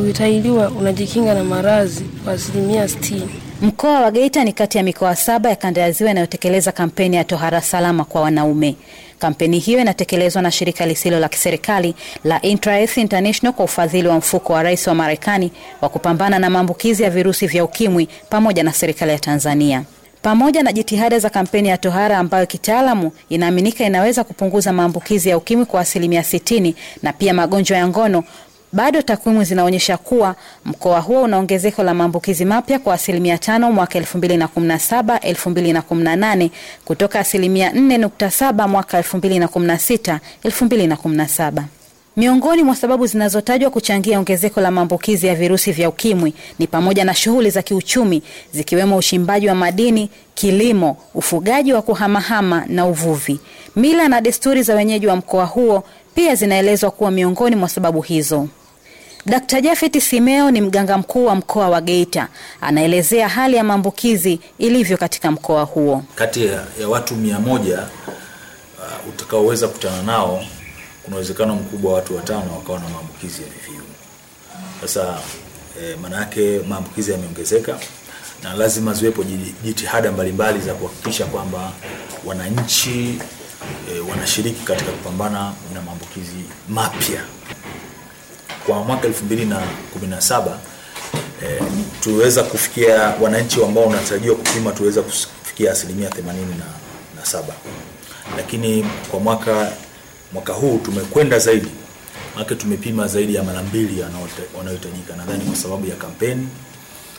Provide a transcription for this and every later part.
ukitahiriwa unajikinga na maradhi kwa asilimia sitini. Mkoa wa Geita ni kati ya mikoa saba ya kanda ya Ziwa inayotekeleza kampeni ya tohara salama kwa wanaume. Kampeni hiyo inatekelezwa na shirika lisilo la kiserikali la International kwa ufadhili wa mfuko wa rais wa Marekani wa kupambana na maambukizi ya virusi vya ukimwi pamoja na serikali ya Tanzania. Pamoja na jitihada za kampeni ya tohara ambayo kitaalamu inaaminika inaweza kupunguza maambukizi ya ukimwi kwa asilimia sitini na pia magonjwa ya ngono bado takwimu zinaonyesha kuwa mkoa huo una ongezeko la maambukizi mapya kwa asilimia tano mwaka 2017 2018 kutoka asilimia 4.7 mwaka 2016 2017. Miongoni mwa sababu zinazotajwa kuchangia ongezeko la maambukizi ya virusi vya ukimwi ni pamoja na shughuli za kiuchumi zikiwemo uchimbaji wa madini, kilimo, ufugaji wa kuhamahama na uvuvi. Mila na desturi za wenyeji wa mkoa huo pia zinaelezwa kuwa miongoni mwa sababu hizo. Dkt. Japhet Simeo ni mganga mkuu wa mkoa wa Geita, anaelezea hali ya maambukizi ilivyo katika mkoa huo. Kati ya, watu mia moja uh, utakaoweza kutana nao kuna uwezekano mkubwa watu watano wakawa na maambukizi ya VVU. Sasa eh, maana yake maambukizi yameongezeka na lazima ziwepo jitihada mbalimbali za kuhakikisha kwamba wananchi e, wanashiriki katika kupambana na maambukizi mapya. Kwa mwaka 2017 eh, tuweza kufikia wananchi ambao wanatarajiwa kupima tuweza kufikia asilimia 87, lakini kwa mwaka mwaka huu tumekwenda zaidi, maana tumepima zaidi ya mara mbili wanayohitajika, nadhani kwa sababu ya kampeni.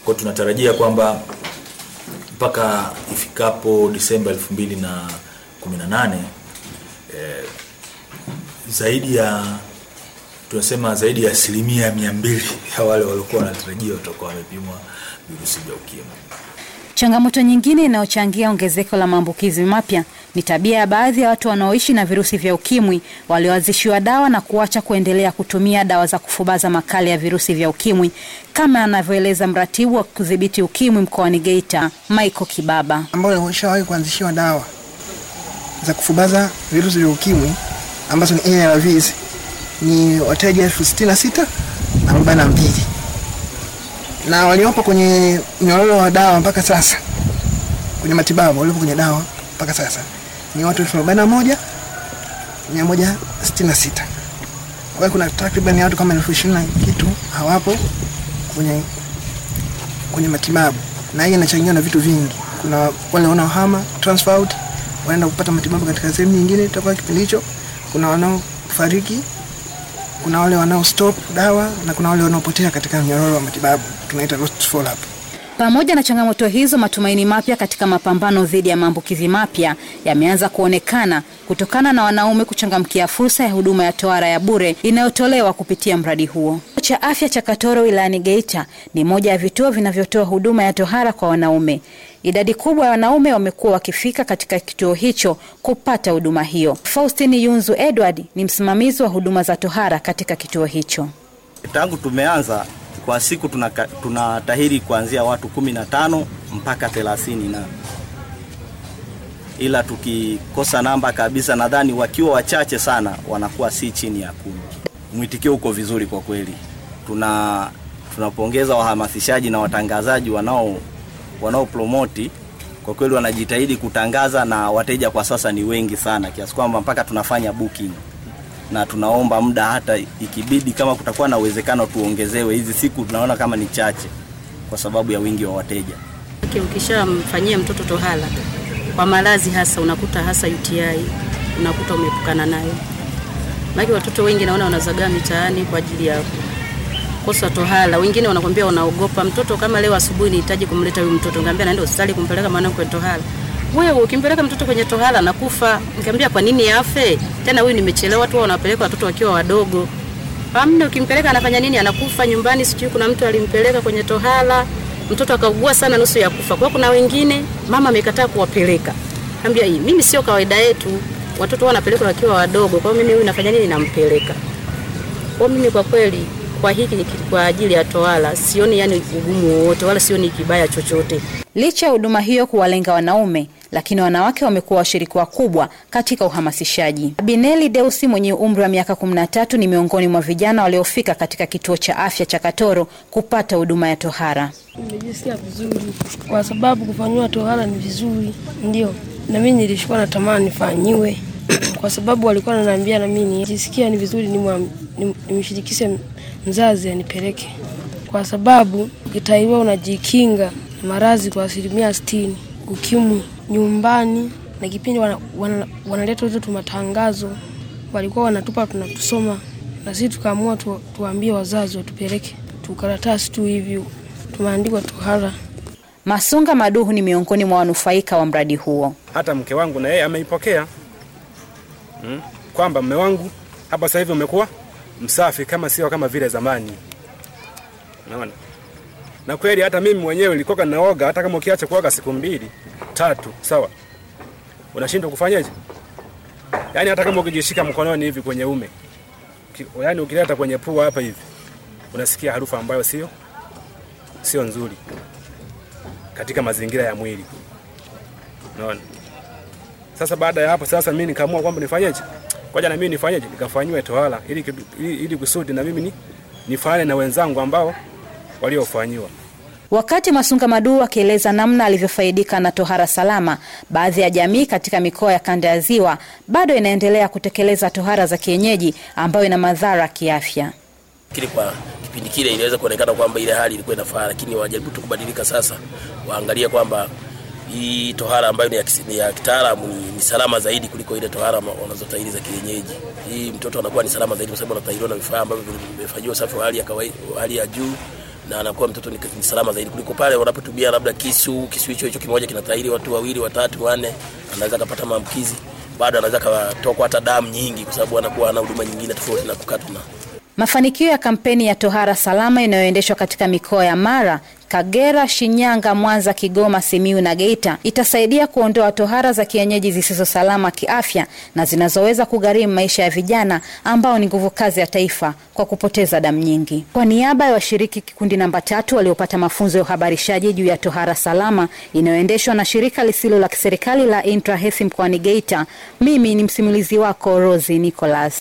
Kwa tunatarajia kwamba mpaka ifikapo Disemba 2018 eh, zaidi ya tunasema zaidi ya asilimia mia mbili ya wale waliokuwa wanatarajia watakuwa wamepimwa virusi vya ukimwi. Changamoto nyingine inayochangia ongezeko la maambukizi mapya ni tabia ya baadhi ya watu wanaoishi na virusi vya ukimwi walioanzishiwa dawa na kuacha kuendelea kutumia dawa za kufubaza makali ya virusi vya ukimwi, kama anavyoeleza mratibu wa kudhibiti ukimwi mkoani Geita, Michael Kibaba, ambao walishawahi kuanzishiwa dawa za kufubaza virusi vya ukimwi ambazo ni ARVs ni wateja elfu sitini na sita na arobaini na mbili. Na waliopo kwenye mnyororo wa dawa mpaka sasa kwenye matibabu waliopo kwenye dawa mpaka sasa ni watu elfu arobaini na moja mia moja sitini na sita. Kwa hiyo kuna takriban watu kama elfu ishirini na kitu hawapo kwenye kwenye matibabu. Na hii inachangiwa na vitu vingi. Kuna wale wanaohama transfer out wanaenda kupata matibabu katika sehemu nyingine toka kipindi hicho. Kuna wanaofariki kuna wale wanao stop dawa na kuna wale wanaopotea katika mnyororo wa matibabu tunaita lost follow up. Pamoja na changamoto hizo, matumaini mapya katika mapambano dhidi ya maambukizi mapya yameanza kuonekana kutokana na wanaume kuchangamkia fursa ya huduma ya tohara ya bure inayotolewa kupitia mradi huo. cha afya cha Katoro wilayani Geita ni moja ya vituo vinavyotoa huduma ya tohara kwa wanaume. Idadi kubwa ya wanaume wamekuwa wakifika katika kituo hicho kupata huduma hiyo. Faustin Yunzu Edward ni msimamizi wa huduma za tohara katika kituo hicho. Tangu tumeanza kwa siku tunatahiri kuanzia watu kumi na tano mpaka thelathini na ila tukikosa namba kabisa, nadhani wakiwa wachache sana wanakuwa si chini ya kumi. Mwitikio uko vizuri kwa kweli. Tuna tunapongeza wahamasishaji na watangazaji wanao wanaopromoti kwa kweli, wanajitahidi kutangaza na wateja kwa sasa ni wengi sana, kiasi kwamba mpaka tunafanya booking na tunaomba muda, hata ikibidi kama kutakuwa na uwezekano tuongezewe. Hizi siku tunaona kama ni chache kwa sababu ya wingi wa wateja. Ukishamfanyia mtoto tohara kwa malazi hasa, unakuta hasa UTI unakuta umeepukana nayo. Maana watoto wengi naona wanazagaa mitaani kwa ajili ya kosa tohara. Wengine wanakwambia wanaogopa mtoto, kama leo asubuhi nihitaji kumleta huyu mtoto, ngambia naenda hospitali kumpeleka mwanangu kwenye tohara. Wewe ukimpeleka mtoto kwenye tohara nakufa. Nikamwambia kwa nini afe? Tena huyu nimechelewa tu, wanapeleka watoto wakiwa wadogo. Amna, ukimpeleka anafanya nini? Anakufa nyumbani. Sijui kuna mtu alimpeleka kwenye tohara, mtoto akaugua sana nusu ya kufa. Kwa kuna wengine mama amekataa kuwapeleka. nikamwambia hii mimi sio kawaida yetu, watoto wanapelekwa wakiwa wadogo. Kwa mimi huyu nafanya nini? Nampeleka. Kwa mimi kwa kweli kwa hiki kwa ajili ya tohara, sioni yani ugumu wowote, wala sioni kibaya chochote. Licha ya huduma hiyo kuwalenga wanaume, lakini wanawake wamekuwa washiriki wakubwa katika uhamasishaji. Bineli Deusi mwenye umri wa miaka 13 ni miongoni mwa vijana waliofika katika kituo cha afya cha Katoro kupata huduma ya tohara. Nimejisikia vizuri. Kwa sababu kufanyiwa tohara ni vizuri, ndio. Na mimi nilishikuwa natamani nifanyiwe. Kwa sababu walikuwa wananiambia, na mimi nijisikia ni vizuri nimshirikishe mzazi anipeleke, kwa sababu ukitahiriwa unajikinga na maradhi kwa asilimia sitini, ukimwi nyumbani. Na kipindi wanaleta wana, wana hizo tu matangazo walikuwa wanatupa tunatusoma, na sisi tukaamua tu, tuambie wazazi watupeleke tukaratasi tu hivyo tumeandikwa tohara. Masunga Maduhu ni miongoni mwa wanufaika wa mradi huo. Hata mke wangu na yeye ameipokea hmm, kwamba mme wangu hapa sasa hivi umekuwa msafi kama sio kama vile zamani. Unaona, na kweli, hata mimi mwenyewe nilikuwa naoga, hata kama ukiacha kuoga siku mbili tatu, sawa, unashindwa kufanyaje? Yani hata kama ukijishika mkononi hivi kwenye ume, yani ukileta kwenye pua hapa hivi, unasikia harufu ambayo sio sio nzuri katika mazingira ya mwili. Unaona? Sasa baada ya hapo sasa mimi nikaamua kwamba nifanyeje? kwaja na mimi nifanyeje? Nikafanyiwe tohara ili ili, ili kusudi na mimi ni nifanye na wenzangu ambao waliofanyiwa. Wakati Masunga Maduhu akieleza namna alivyofaidika na tohara salama, baadhi ya jamii katika mikoa ya kanda ya Ziwa bado inaendelea kutekeleza tohara za kienyeji ambayo ina madhara kiafya. Kwa kipindi kile iliweza kuonekana kwamba ile hali ilikuwa inafaa, lakini wajaribu tu kubadilika sasa, waangalie kwamba hii tohara ambayo ni ya, kitaalamu ni, ni salama zaidi kuliko ile tohara wanazotahiri za kienyeji. Hii mtoto anakuwa ni salama zaidi kwa sababu anatahiriwa na vifaa ambavyo vimefanyiwa usafi wa hali ya juu na anakuwa mtoto ni, ni salama zaidi kuliko pale wanapotumia labda kisu. Kisu hicho hicho kimoja kinatahiri watu wawili, watatu, wanne, anaweza kapata maambukizi, bado anaweza katokwa hata damu nyingi, kwa sababu anakuwa ana huduma nyingine tofauti na kukatwa Mafanikio ya kampeni ya tohara salama inayoendeshwa katika mikoa ya Mara, Kagera, Shinyanga, Mwanza, Kigoma, Simiu na Geita itasaidia kuondoa tohara za kienyeji zisizo salama kiafya na zinazoweza kugharimu maisha ya vijana ambao ni nguvu kazi ya taifa kwa kupoteza damu nyingi. Kwa niaba ya washiriki kikundi namba tatu waliopata mafunzo ya uhabarishaji juu ya tohara salama inayoendeshwa na shirika lisilo la kiserikali la Intrahealth mkoani Geita, mimi ni msimulizi wako Rosi Nicholas.